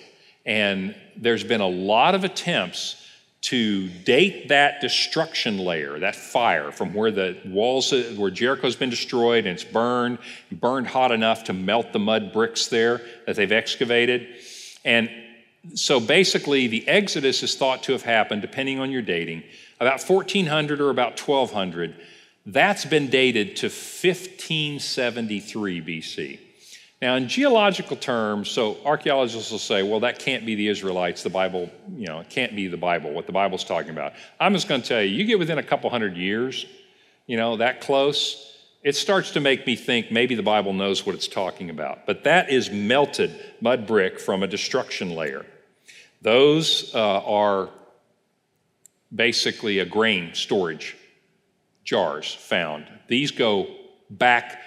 and there's been a lot of attempts to date that destruction layer, that fire from where the walls, where Jericho's been destroyed and it's burned, burned hot enough to melt the mud bricks there that they've excavated. And so basically, the Exodus is thought to have happened, depending on your dating, about 1400 or about 1200. That's been dated to 1573 BC. Now, in geological terms, so archaeologists will say, well, that can't be the Israelites. The Bible, you know, it can't be the Bible, what the Bible's talking about. I'm just going to tell you, you get within a couple hundred years, you know, that close, it starts to make me think maybe the Bible knows what it's talking about. But that is melted mud brick from a destruction layer. Those uh, are basically a grain storage jars found. These go back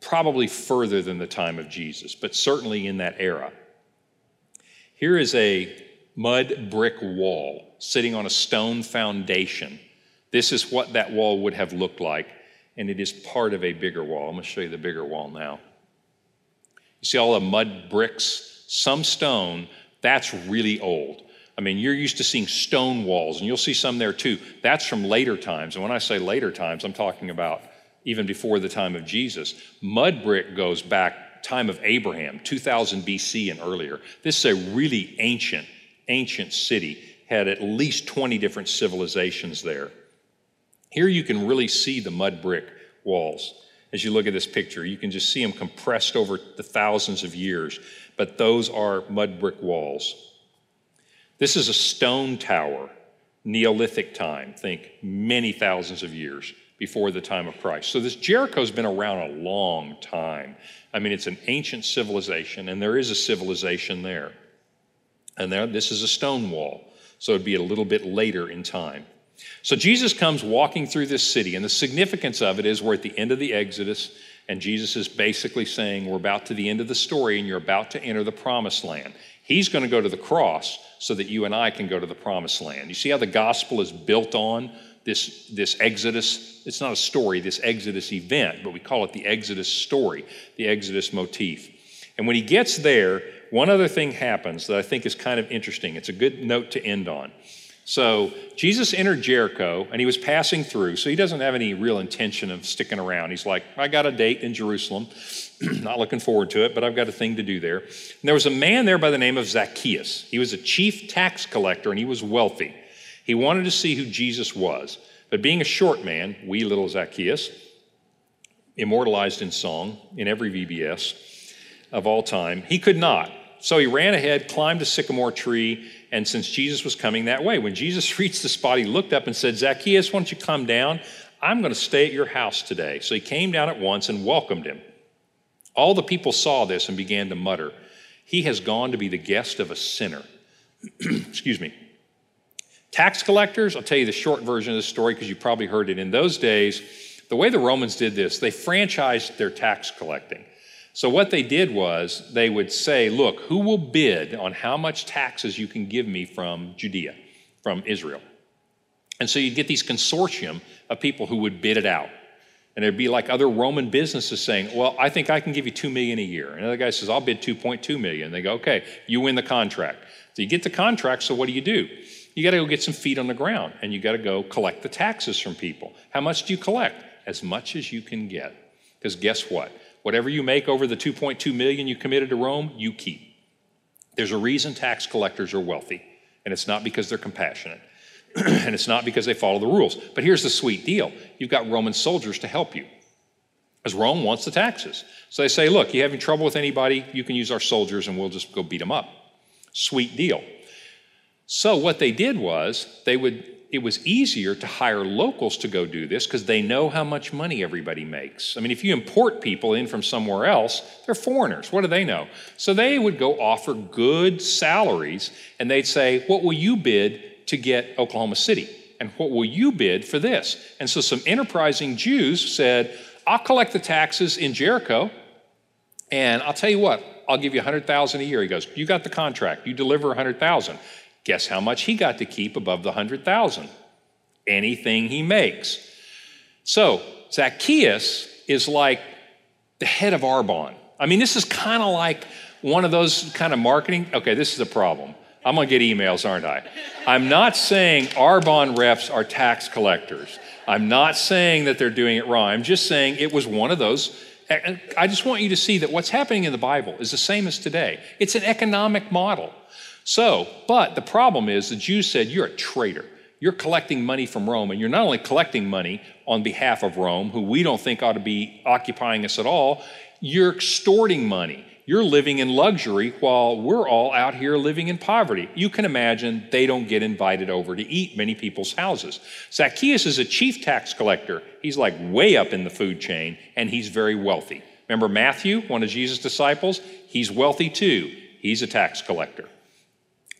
probably further than the time of Jesus, but certainly in that era. Here is a mud brick wall sitting on a stone foundation. This is what that wall would have looked like, and it is part of a bigger wall. I'm going to show you the bigger wall now. You see all the mud bricks, some stone, that's really old. I mean, you're used to seeing stone walls, and you'll see some there too. That's from later times. And when I say later times, I'm talking about even before the time of Jesus. Mud brick goes back time of Abraham, 2000 BC and earlier. This is a really ancient, ancient city, had at least 20 different civilizations there. Here you can really see the mud brick walls. As you look at this picture, you can just see them compressed over the thousands of years, but those are mud brick walls. This is a stone tower, Neolithic time, think many thousands of years before the time of Christ. So this Jericho's been around a long time. I mean, it's an ancient civilization, and there is a civilization there. And there, this is a stone wall, so it'd be a little bit later in time. So Jesus comes walking through this city, and the significance of it is we're at the end of the Exodus, and Jesus is basically saying, We're about to the end of the story, and you're about to enter the promised land. He's going to go to the cross so that you and I can go to the promised land. You see how the gospel is built on this, this Exodus. It's not a story, this Exodus event, but we call it the Exodus story, the Exodus motif. And when he gets there, one other thing happens that I think is kind of interesting. It's a good note to end on. So Jesus entered Jericho and he was passing through, so he doesn't have any real intention of sticking around. He's like, I got a date in Jerusalem. Not looking forward to it, but I've got a thing to do there. And there was a man there by the name of Zacchaeus. He was a chief tax collector and he was wealthy. He wanted to see who Jesus was. But being a short man, wee little Zacchaeus, immortalized in song in every VBS of all time, he could not. So he ran ahead, climbed a sycamore tree, and since Jesus was coming that way, when Jesus reached the spot, he looked up and said, Zacchaeus, why don't you come down? I'm going to stay at your house today. So he came down at once and welcomed him. All the people saw this and began to mutter, He has gone to be the guest of a sinner. Excuse me. Tax collectors, I'll tell you the short version of the story because you probably heard it. In those days, the way the Romans did this, they franchised their tax collecting. So, what they did was they would say, Look, who will bid on how much taxes you can give me from Judea, from Israel? And so you'd get these consortium of people who would bid it out. And there'd be like other Roman businesses saying, Well, I think I can give you two million a year. And another guy says, I'll bid 2.2 million. They go, Okay, you win the contract. So you get the contract, so what do you do? You got to go get some feet on the ground and you got to go collect the taxes from people. How much do you collect? As much as you can get. Because guess what? Whatever you make over the 2.2 million you committed to Rome, you keep. There's a reason tax collectors are wealthy, and it's not because they're compassionate. and it's not because they follow the rules. But here's the sweet deal you've got Roman soldiers to help you. Because Rome wants the taxes. So they say, look, you having trouble with anybody, you can use our soldiers and we'll just go beat them up. Sweet deal. So what they did was they would it was easier to hire locals to go do this because they know how much money everybody makes. I mean, if you import people in from somewhere else, they're foreigners. What do they know? So they would go offer good salaries and they'd say, What will you bid to get Oklahoma City? And what will you bid for this? And so some enterprising Jews said, I'll collect the taxes in Jericho, and I'll tell you what, I'll give you 100,000 a year. He goes, You got the contract, you deliver 100,000. Guess how much he got to keep above the 100,000? Anything he makes. So Zacchaeus is like the head of Arbonne. I mean, this is kind of like one of those kind of marketing. Okay, this is a problem. I'm going to get emails, aren't I? I'm not saying Arbonne reps are tax collectors. I'm not saying that they're doing it wrong. I'm just saying it was one of those. I just want you to see that what's happening in the Bible is the same as today. It's an economic model. So, but the problem is the Jews said, You're a traitor. You're collecting money from Rome, and you're not only collecting money on behalf of Rome, who we don't think ought to be occupying us at all, you're extorting money. You're living in luxury while we're all out here living in poverty. You can imagine they don't get invited over to eat many people's houses. Zacchaeus is a chief tax collector. He's like way up in the food chain, and he's very wealthy. Remember Matthew, one of Jesus' disciples? He's wealthy too. He's a tax collector.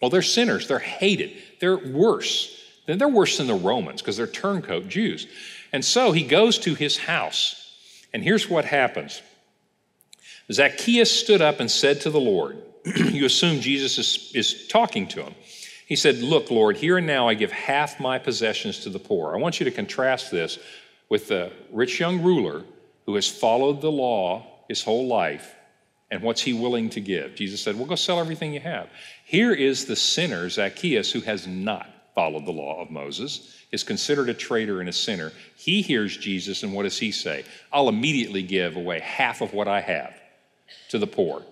Well, they're sinners. They're hated. They're worse. They're worse than the Romans because they're turncoat Jews. And so he goes to his house. And here's what happens Zacchaeus stood up and said to the Lord, You assume Jesus is, is talking to him. He said, Look, Lord, here and now I give half my possessions to the poor. I want you to contrast this with the rich young ruler who has followed the law his whole life and what's he willing to give? Jesus said, Well, go sell everything you have. Here is the sinner, Zacchaeus, who has not followed the law of Moses, is considered a traitor and a sinner. He hears Jesus, and what does he say? I'll immediately give away half of what I have to the poor.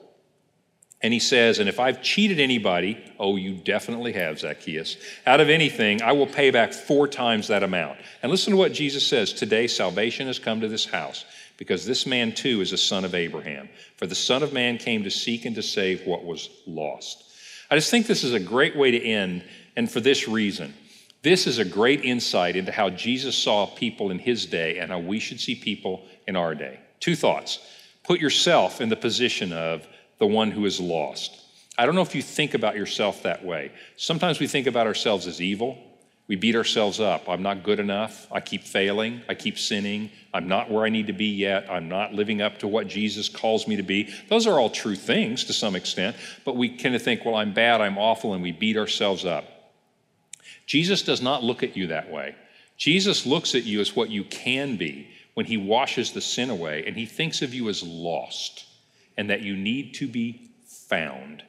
And he says, And if I've cheated anybody, oh, you definitely have, Zacchaeus, out of anything, I will pay back four times that amount. And listen to what Jesus says Today, salvation has come to this house because this man too is a son of Abraham. For the Son of Man came to seek and to save what was lost. I just think this is a great way to end, and for this reason. This is a great insight into how Jesus saw people in his day and how we should see people in our day. Two thoughts. Put yourself in the position of the one who is lost. I don't know if you think about yourself that way. Sometimes we think about ourselves as evil, we beat ourselves up. I'm not good enough. I keep failing. I keep sinning. I'm not where I need to be yet. I'm not living up to what Jesus calls me to be. Those are all true things to some extent, but we kind of think, well, I'm bad, I'm awful, and we beat ourselves up. Jesus does not look at you that way. Jesus looks at you as what you can be when he washes the sin away, and he thinks of you as lost and that you need to be found.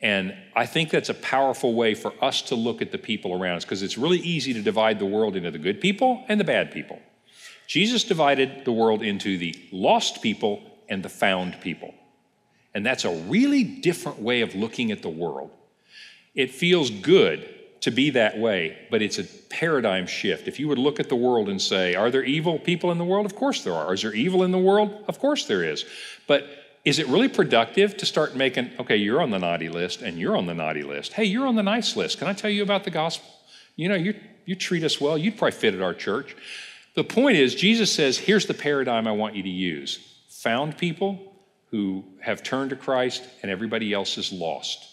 And I think that's a powerful way for us to look at the people around us because it's really easy to divide the world into the good people and the bad people. Jesus divided the world into the lost people and the found people. And that's a really different way of looking at the world. It feels good to be that way, but it's a paradigm shift. If you would look at the world and say, Are there evil people in the world? Of course there are. Is there evil in the world? Of course there is. But is it really productive to start making, okay, you're on the naughty list and you're on the naughty list. Hey, you're on the nice list. Can I tell you about the gospel? You know, you, you treat us well. You'd probably fit at our church. The point is, Jesus says, here's the paradigm I want you to use found people who have turned to Christ and everybody else is lost.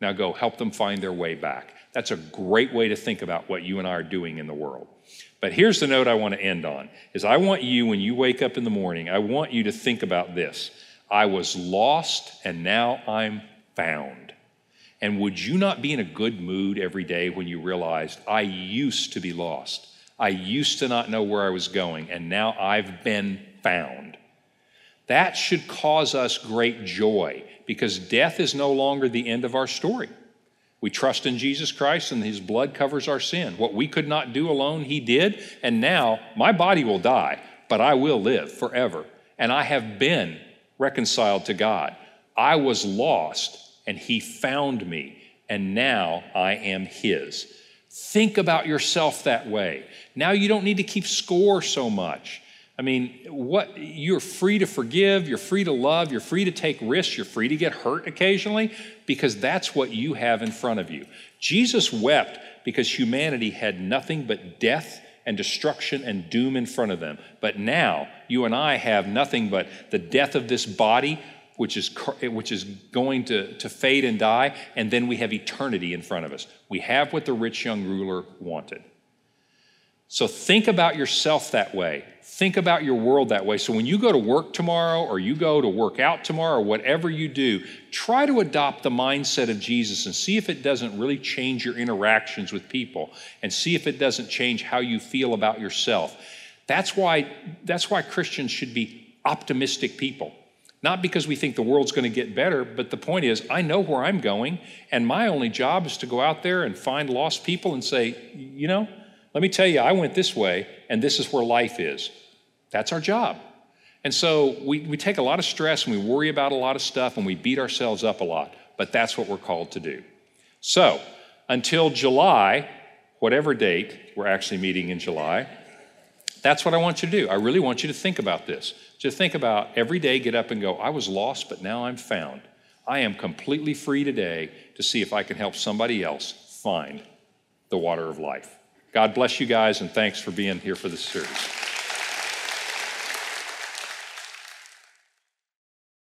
Now go help them find their way back. That's a great way to think about what you and I are doing in the world. But here's the note I want to end on is I want you when you wake up in the morning, I want you to think about this. I was lost and now I'm found. And would you not be in a good mood every day when you realized, I used to be lost? I used to not know where I was going, and now I've been found. That should cause us great joy because death is no longer the end of our story. We trust in Jesus Christ and his blood covers our sin. What we could not do alone, he did. And now my body will die, but I will live forever. And I have been reconciled to God. I was lost and he found me, and now I am his. Think about yourself that way. Now you don't need to keep score so much. I mean, what you're free to forgive, you're free to love, you're free to take risks, you're free to get hurt occasionally because that's what you have in front of you. Jesus wept because humanity had nothing but death and destruction and doom in front of them. But now, you and I have nothing but the death of this body, which is, which is going to, to fade and die, and then we have eternity in front of us. We have what the rich young ruler wanted. So think about yourself that way. Think about your world that way. So when you go to work tomorrow or you go to work out tomorrow or whatever you do, try to adopt the mindset of Jesus and see if it doesn't really change your interactions with people and see if it doesn't change how you feel about yourself. That's why that's why Christians should be optimistic people. Not because we think the world's going to get better, but the point is, I know where I'm going, and my only job is to go out there and find lost people and say, you know, let me tell you, I went this way, and this is where life is. That's our job. And so we, we take a lot of stress and we worry about a lot of stuff and we beat ourselves up a lot, but that's what we're called to do. So until July, whatever date, we're actually meeting in July, that's what I want you to do. I really want you to think about this. To think about every day, get up and go, I was lost, but now I'm found. I am completely free today to see if I can help somebody else find the water of life. God bless you guys, and thanks for being here for this series.